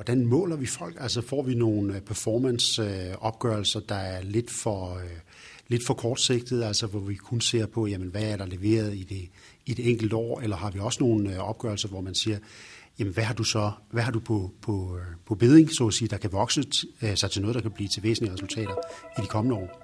Hvordan måler vi folk? Altså får vi nogle øh, performance-opgørelser, der er lidt for, øh, lidt for kortsigtede, altså hvor vi kun ser på, jamen, hvad er der leveret i det, i det enkelte år, eller har vi også nogle øh, opgørelser, hvor man siger, jamen hvad har du så, hvad har du på, på, på beding, så at sige, der kan vokse sig til noget, der kan blive til væsentlige resultater i de kommende år?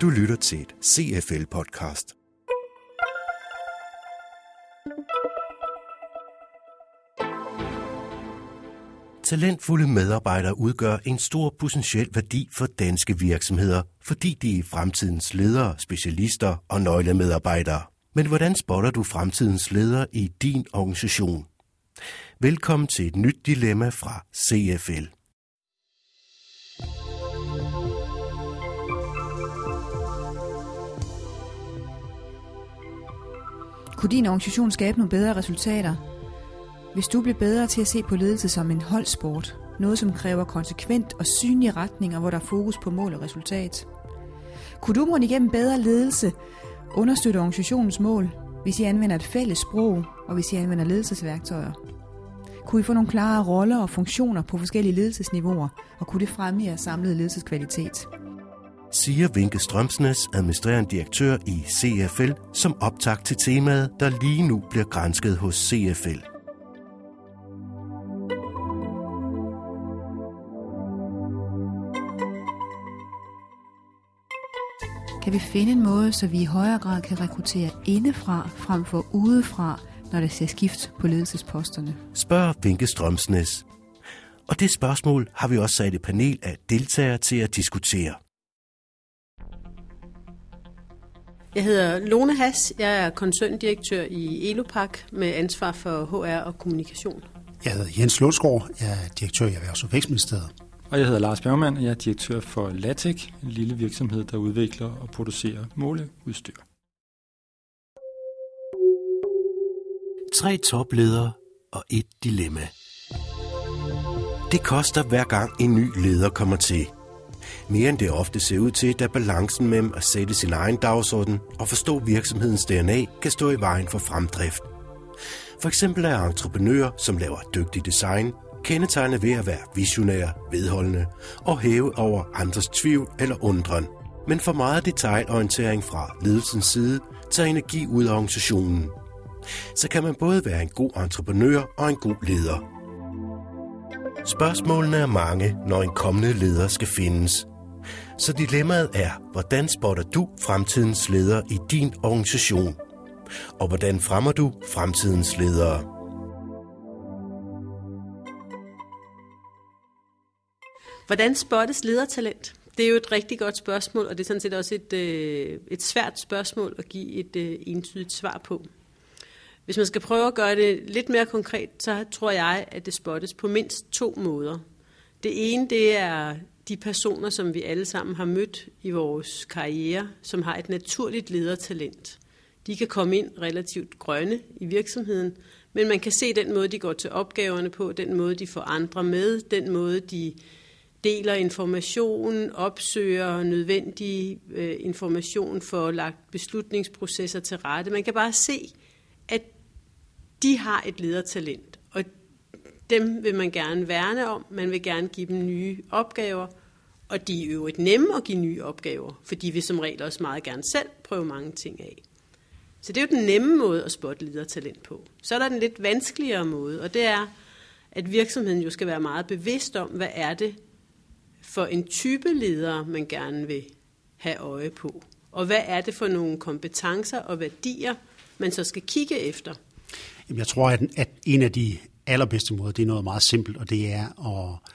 Du lytter til et CFL-podcast. Talentfulde medarbejdere udgør en stor potentiel værdi for danske virksomheder, fordi de er fremtidens ledere, specialister og nøglemedarbejdere. Men hvordan spotter du fremtidens ledere i din organisation? Velkommen til et nyt dilemma fra CFL. Kunne din organisation skabe nogle bedre resultater, hvis du bliver bedre til at se på ledelse som en holdsport, noget som kræver konsekvent og synlige retninger, hvor der er fokus på mål og resultat? Kunne du måske igennem bedre ledelse understøtte organisationens mål, hvis I anvender et fælles sprog og hvis I anvender ledelsesværktøjer? Kunne I få nogle klare roller og funktioner på forskellige ledelsesniveauer, og kunne det fremme jeres samlede ledelseskvalitet? siger Vinke Strømsnes, administrerende direktør i CFL, som optag til temaet, der lige nu bliver grænsket hos CFL. Kan vi finde en måde, så vi i højere grad kan rekruttere indefra frem for udefra, når der ser skift på ledelsesposterne? Spørger Vinke Strømsnes. Og det spørgsmål har vi også sat et panel af deltagere til at diskutere. Jeg hedder Lone Has. Jeg er koncerndirektør i Elopak med ansvar for HR og kommunikation. Jeg hedder Jens Lundsgaard. Jeg er direktør i Erhvervs- og Vækstministeriet. Og jeg hedder Lars Bergmann, og jeg er direktør for Latec, en lille virksomhed, der udvikler og producerer måleudstyr. Tre topledere og et dilemma. Det koster hver gang en ny leder kommer til – mere end det ofte ser ud til, da balancen mellem at sætte sin egen dagsorden og forstå virksomhedens DNA kan stå i vejen for fremdrift. For eksempel er entreprenører, som laver dygtig design, kendetegnet ved at være visionære, vedholdende og hæve over andres tvivl eller undren. Men for meget detaljorientering fra ledelsens side tager energi ud af organisationen. Så kan man både være en god entreprenør og en god leder. Spørgsmålene er mange, når en kommende leder skal findes – så dilemmaet er, hvordan spotter du fremtidens ledere i din organisation? Og hvordan fremmer du fremtidens ledere? Hvordan spottes ledertalent? Det er jo et rigtig godt spørgsmål, og det er sådan set også et, øh, et svært spørgsmål at give et øh, entydigt svar på. Hvis man skal prøve at gøre det lidt mere konkret, så tror jeg, at det spottes på mindst to måder. Det ene, det er de personer, som vi alle sammen har mødt i vores karriere, som har et naturligt ledertalent. De kan komme ind relativt grønne i virksomheden, men man kan se den måde, de går til opgaverne på, den måde, de får andre med, den måde, de deler information, opsøger nødvendig øh, information for at lagt beslutningsprocesser til rette. Man kan bare se, at de har et ledertalent, og dem vil man gerne værne om, man vil gerne give dem nye opgaver, og de er jo et nemme at give nye opgaver, for de vil som regel også meget gerne selv prøve mange ting af. Så det er jo den nemme måde at spotte ledertalent på. Så er der den lidt vanskeligere måde, og det er, at virksomheden jo skal være meget bevidst om, hvad er det for en type leder, man gerne vil have øje på. Og hvad er det for nogle kompetencer og værdier, man så skal kigge efter. Jamen, Jeg tror, at en af de allerbedste måder, det er noget meget simpelt, og det er at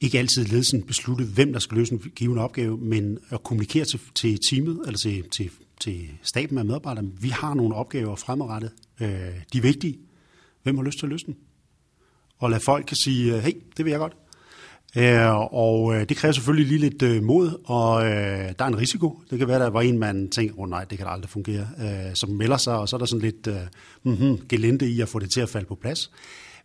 ikke altid ledelsen beslutte, hvem der skal løse en given opgave, men at kommunikere til, til teamet, eller til, til, til staben af medarbejdere. Vi har nogle opgaver fremadrettet. Øh, de er vigtige. Hvem har lyst til at løse dem? Og lad folk kan sige, øh, hey, det vil jeg godt. Øh, og øh, det kræver selvfølgelig lige lidt øh, mod, og øh, der er en risiko. Det kan være, der var en, man tænker, åh oh, nej, det kan da aldrig fungere, øh, som melder sig, og så er der sådan lidt øh, mm-hmm, gelente i at få det til at falde på plads.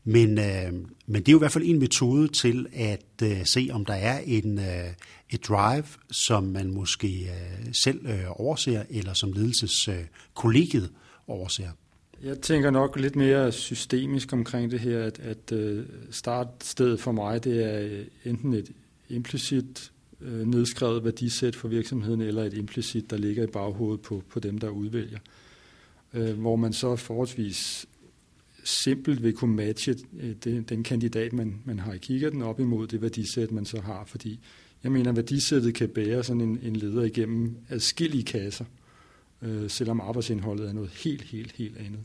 Men, øh, men det er jo i hvert fald en metode til at øh, se, om der er en, øh, et drive, som man måske øh, selv øh, overser, eller som ledelseskollegiet øh, overser. Jeg tænker nok lidt mere systemisk omkring det her, at, at øh, startstedet for mig, det er øh, enten et implicit øh, nedskrevet værdisæt for virksomheden, eller et implicit, der ligger i baghovedet på, på dem, der udvælger. Hvor man så forholdsvis simpelt vil kunne matche den, den kandidat, man, man har i kikkerten op imod det værdisæt, man så har. Fordi jeg mener, værdisættet kan bære sådan en, en leder igennem adskillige kasser øh, selvom arbejdsindholdet er noget helt, helt, helt andet.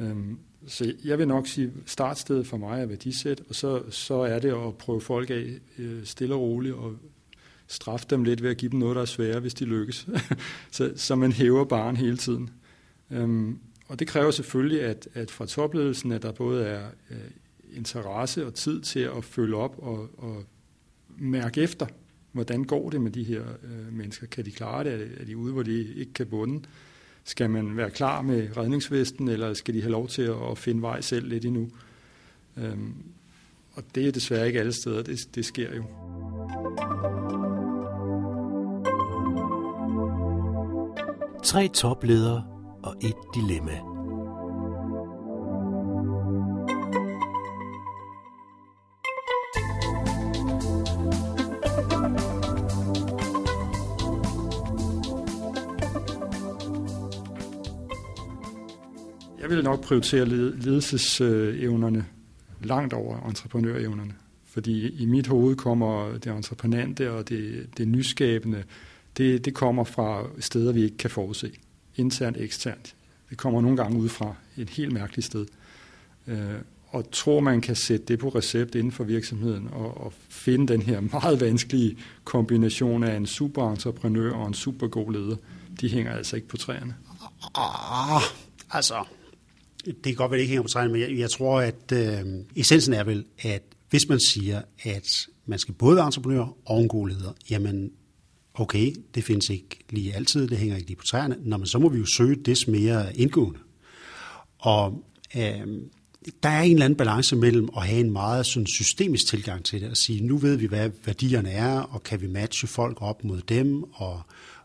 Øhm, så jeg vil nok sige, startstedet for mig er værdisæt, og så, så er det at prøve folk af øh, stille og roligt og straffe dem lidt ved at give dem noget, der er sværere, hvis de lykkes. så, så man hæver barn hele tiden. Øhm, og det kræver selvfølgelig, at, at fra topledelsen, at der både er øh, interesse og tid til at følge op og, og mærke efter, hvordan går det med de her øh, mennesker? Kan de klare det? Er de ude, hvor de ikke kan bunde? Skal man være klar med redningsvesten, eller skal de have lov til at, finde vej selv lidt endnu? Øhm, og det er desværre ikke alle steder, det, det sker jo. Tre topledere og et dilemma. Jeg vil nok prioritere ledelsesevnerne langt over entreprenørevnerne. Fordi i mit hoved kommer det entreprenante og det, det nyskabende, det, det kommer fra steder, vi ikke kan forudse. Internt, eksternt. Det kommer nogle gange ud fra et helt mærkeligt sted. Øh, og tror, man kan sætte det på recept inden for virksomheden og, og finde den her meget vanskelige kombination af en super entreprenør og en super god leder, de hænger altså ikke på træerne. Ah, altså, det kan godt være, det ikke hænger på tegnet, men jeg, jeg tror, at øh, essensen er vel, at hvis man siger, at man skal både være entreprenør og en god leder, jamen okay, det findes ikke lige altid, det hænger ikke lige på træerne, Nå, men så må vi jo søge des mere indgående. Og øh, der er en eller anden balance mellem at have en meget sådan systemisk tilgang til det, og sige, nu ved vi, hvad værdierne er, og kan vi matche folk op mod dem, og,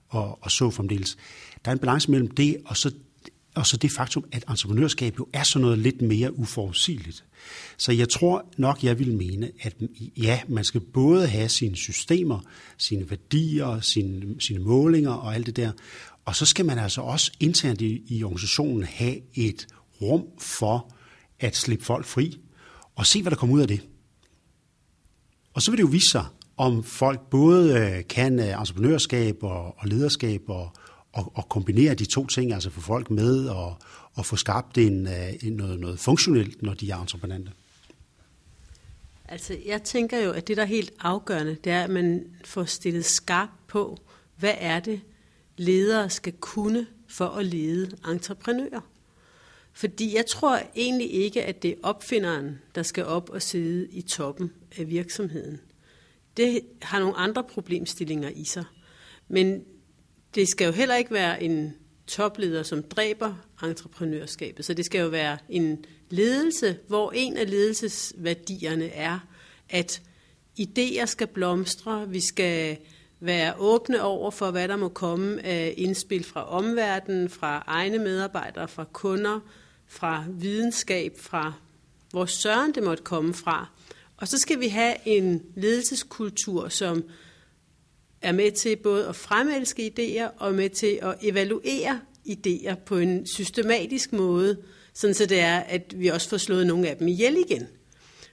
og, og så fremdeles. Der er en balance mellem det, og så og så det faktum, at entreprenørskab jo er sådan noget lidt mere uforudsigeligt. Så jeg tror nok, jeg vil mene, at ja, man skal både have sine systemer, sine værdier, sine, sine målinger og alt det der, og så skal man altså også internt i, i organisationen have et rum for at slippe folk fri, og se, hvad der kommer ud af det. Og så vil det jo vise sig, om folk både øh, kan øh, entreprenørskab og, og lederskab og, og, og kombinere de to ting, altså få folk med og, og få skabt en, øh, en, noget, noget funktionelt, når de er entreprenante? Altså, jeg tænker jo, at det, der er helt afgørende, det er, at man får stillet skarpt på, hvad er det, ledere skal kunne for at lede entreprenører. Fordi jeg tror egentlig ikke, at det er opfinderen, der skal op og sidde i toppen af virksomheden. Det har nogle andre problemstillinger i sig. Men det skal jo heller ikke være en topleder, som dræber entreprenørskabet. Så det skal jo være en ledelse, hvor en af ledelsesværdierne er, at idéer skal blomstre, vi skal være åbne over for, hvad der må komme af indspil fra omverdenen, fra egne medarbejdere, fra kunder, fra videnskab, fra hvor søren det måtte komme fra. Og så skal vi have en ledelseskultur, som er med til både at fremelske idéer og med til at evaluere idéer på en systematisk måde, sådan så det er, at vi også får slået nogle af dem ihjel igen.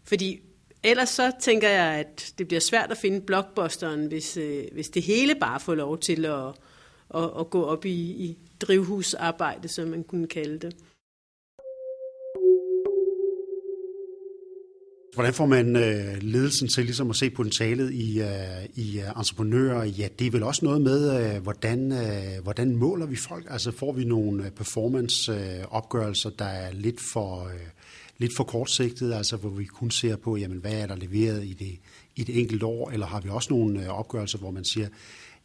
Fordi ellers så tænker jeg, at det bliver svært at finde blockbusteren, hvis, øh, hvis det hele bare får lov til at, at, at gå op i, i drivhusarbejde, som man kunne kalde det. Hvordan får man øh, ledelsen til ligesom at se potentialet i, øh, i uh, entreprenører? Ja, det er vel også noget med, øh, hvordan, øh, hvordan måler vi folk? Altså får vi nogle øh, performance-opgørelser, øh, der er lidt for, øh, lidt for kortsigtede, altså hvor vi kun ser på, jamen, hvad er der leveret i det, i det enkelte år, eller har vi også nogle øh, opgørelser, hvor man siger,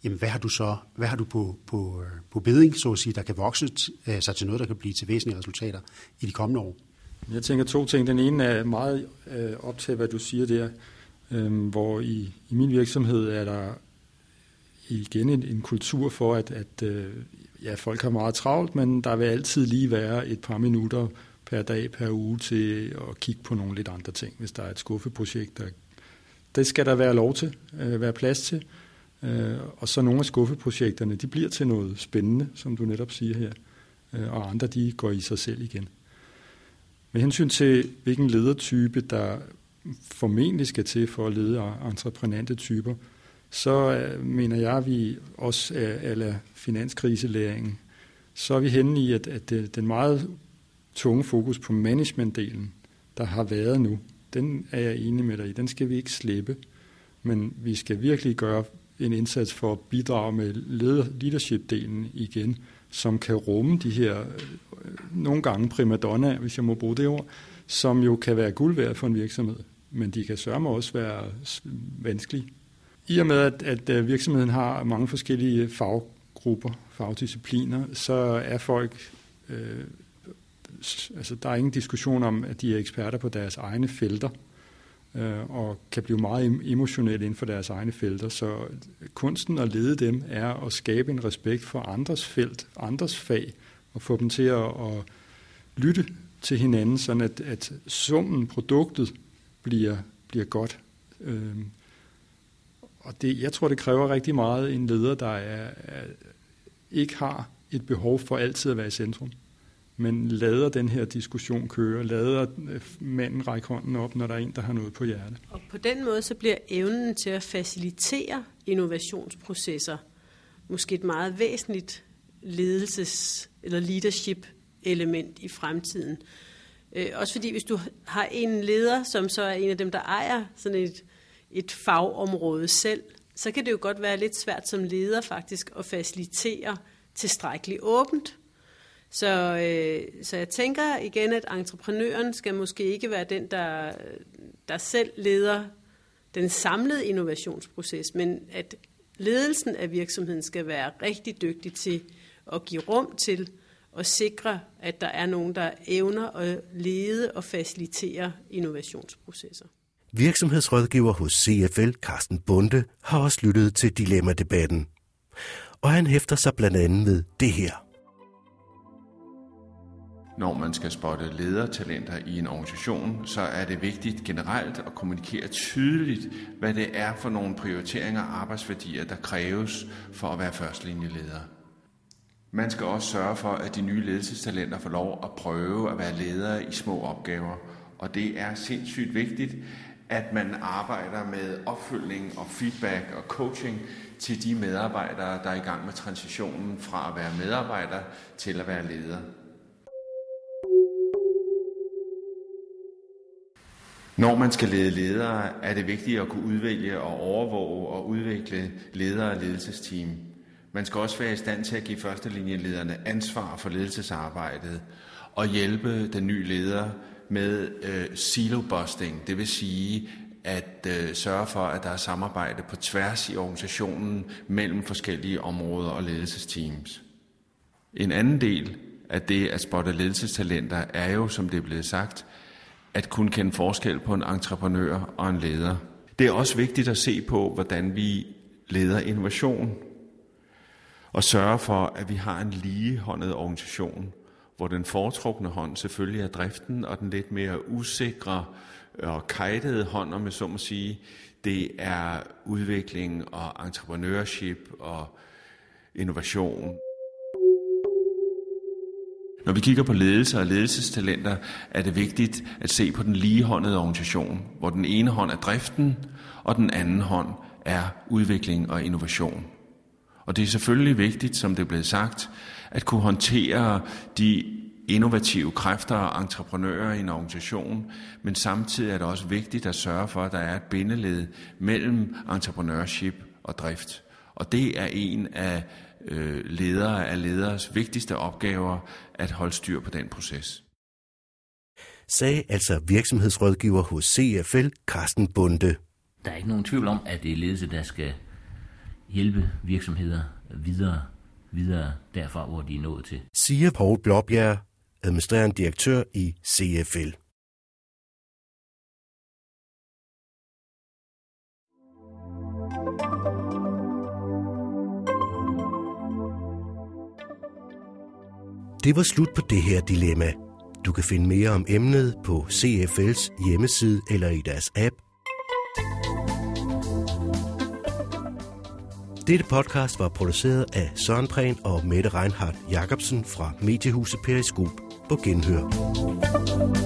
jamen hvad har du så, hvad har du på, på, på beding, så at sige, der kan vokse øh, sig til noget, der kan blive til væsentlige resultater i de kommende år? Jeg tænker to ting. Den ene er meget øh, op til, hvad du siger der, øh, hvor i, i min virksomhed er der igen en, en kultur for, at, at øh, ja, folk har meget travlt, men der vil altid lige være et par minutter per dag, per uge til at kigge på nogle lidt andre ting, hvis der er et skuffeprojekt. Der, det skal der være lov til, øh, være plads til. Øh, og så nogle af skuffeprojekterne, de bliver til noget spændende, som du netop siger her, øh, og andre de går i sig selv igen. Med hensyn til, hvilken ledertype, der formentlig skal til for at lede entreprenante typer, så øh, mener jeg, at vi også ala finanskriselæringen, så er vi henne i, at, at den meget tunge fokus på managementdelen, der har været nu, den er jeg enig med dig i. Den skal vi ikke slippe, men vi skal virkelig gøre en indsats for at bidrage med leadership-delen igen, som kan rumme de her nogle gange primadonna, hvis jeg må bruge det ord, som jo kan være guld værd for en virksomhed, men de kan sørme også være vanskelige. I og med, at, at øh, virksomheden har mange forskellige faggrupper, fagdiscipliner, så er folk, øh, altså der er ingen diskussion om, at de er eksperter på deres egne felter, øh, og kan blive meget emotionelle inden for deres egne felter. Så kunsten at lede dem er at skabe en respekt for andres felt, andres fag, og få dem til at, at lytte til hinanden, sådan at, at summen, produktet, bliver, bliver godt. Øhm, og det, jeg tror, det kræver rigtig meget en leder, der er, er, ikke har et behov for altid at være i centrum men lader den her diskussion køre, lader øh, manden række hånden op, når der er en, der har noget på hjertet. Og på den måde så bliver evnen til at facilitere innovationsprocesser måske et meget væsentligt ledelses- eller leadership-element i fremtiden. Øh, også fordi hvis du har en leder, som så er en af dem, der ejer sådan et, et fagområde selv, så kan det jo godt være lidt svært som leder faktisk at facilitere tilstrækkeligt åbent så, øh, så jeg tænker igen, at entreprenøren skal måske ikke være den, der, der selv leder den samlede innovationsproces, men at ledelsen af virksomheden skal være rigtig dygtig til at give rum til at sikre, at der er nogen, der evner at lede og facilitere innovationsprocesser. Virksomhedsrådgiver hos CFL, Carsten Bunde, har også lyttet til Dilemma-debatten. Og han hæfter sig blandt andet ved det her når man skal spotte ledertalenter i en organisation, så er det vigtigt generelt at kommunikere tydeligt, hvad det er for nogle prioriteringer og arbejdsværdier, der kræves for at være førstelinjeleder. Man skal også sørge for, at de nye ledelsestalenter får lov at prøve at være ledere i små opgaver. Og det er sindssygt vigtigt, at man arbejder med opfølgning og feedback og coaching til de medarbejdere, der er i gang med transitionen fra at være medarbejder til at være leder. Når man skal lede ledere, er det vigtigt at kunne udvælge og overvåge og udvikle ledere og ledelsesteam. Man skal også være i stand til at give førstelinjelederne ansvar for ledelsesarbejdet og hjælpe den nye leder med øh, silo-busting, det vil sige at øh, sørge for, at der er samarbejde på tværs i organisationen mellem forskellige områder og ledelsesteams. En anden del af det at spotte ledelsestalenter er jo, som det er blevet sagt, at kunne kende forskel på en entreprenør og en leder. Det er også vigtigt at se på, hvordan vi leder innovation og sørge for, at vi har en ligehåndet organisation, hvor den foretrukne hånd selvfølgelig er driften, og den lidt mere usikre og kajtede hånd, om jeg så må sige, det er udvikling og entrepreneurship og innovation. Når vi kigger på ledelse og ledelsestalenter, er det vigtigt at se på den ligehåndede organisation, hvor den ene hånd er driften, og den anden hånd er udvikling og innovation. Og det er selvfølgelig vigtigt, som det er blevet sagt, at kunne håndtere de innovative kræfter og entreprenører i en organisation, men samtidig er det også vigtigt at sørge for, at der er et bindeled mellem entrepreneurship og drift. Og det er en af øh, ledere af leders vigtigste opgaver at holde styr på den proces. Sagde altså virksomhedsrådgiver hos CFL, Carsten Bunde. Der er ikke nogen tvivl om, at det er ledelse, der skal hjælpe virksomheder videre, videre derfra, hvor de er nået til. Siger Paul Blåbjerg, administrerende direktør i CFL. Det var slut på det her dilemma. Du kan finde mere om emnet på CFL's hjemmeside eller i deres app. Dette podcast var produceret af Søren Prehn og Mette Reinhardt Jacobsen fra Mediehuset Periskop på Genhør.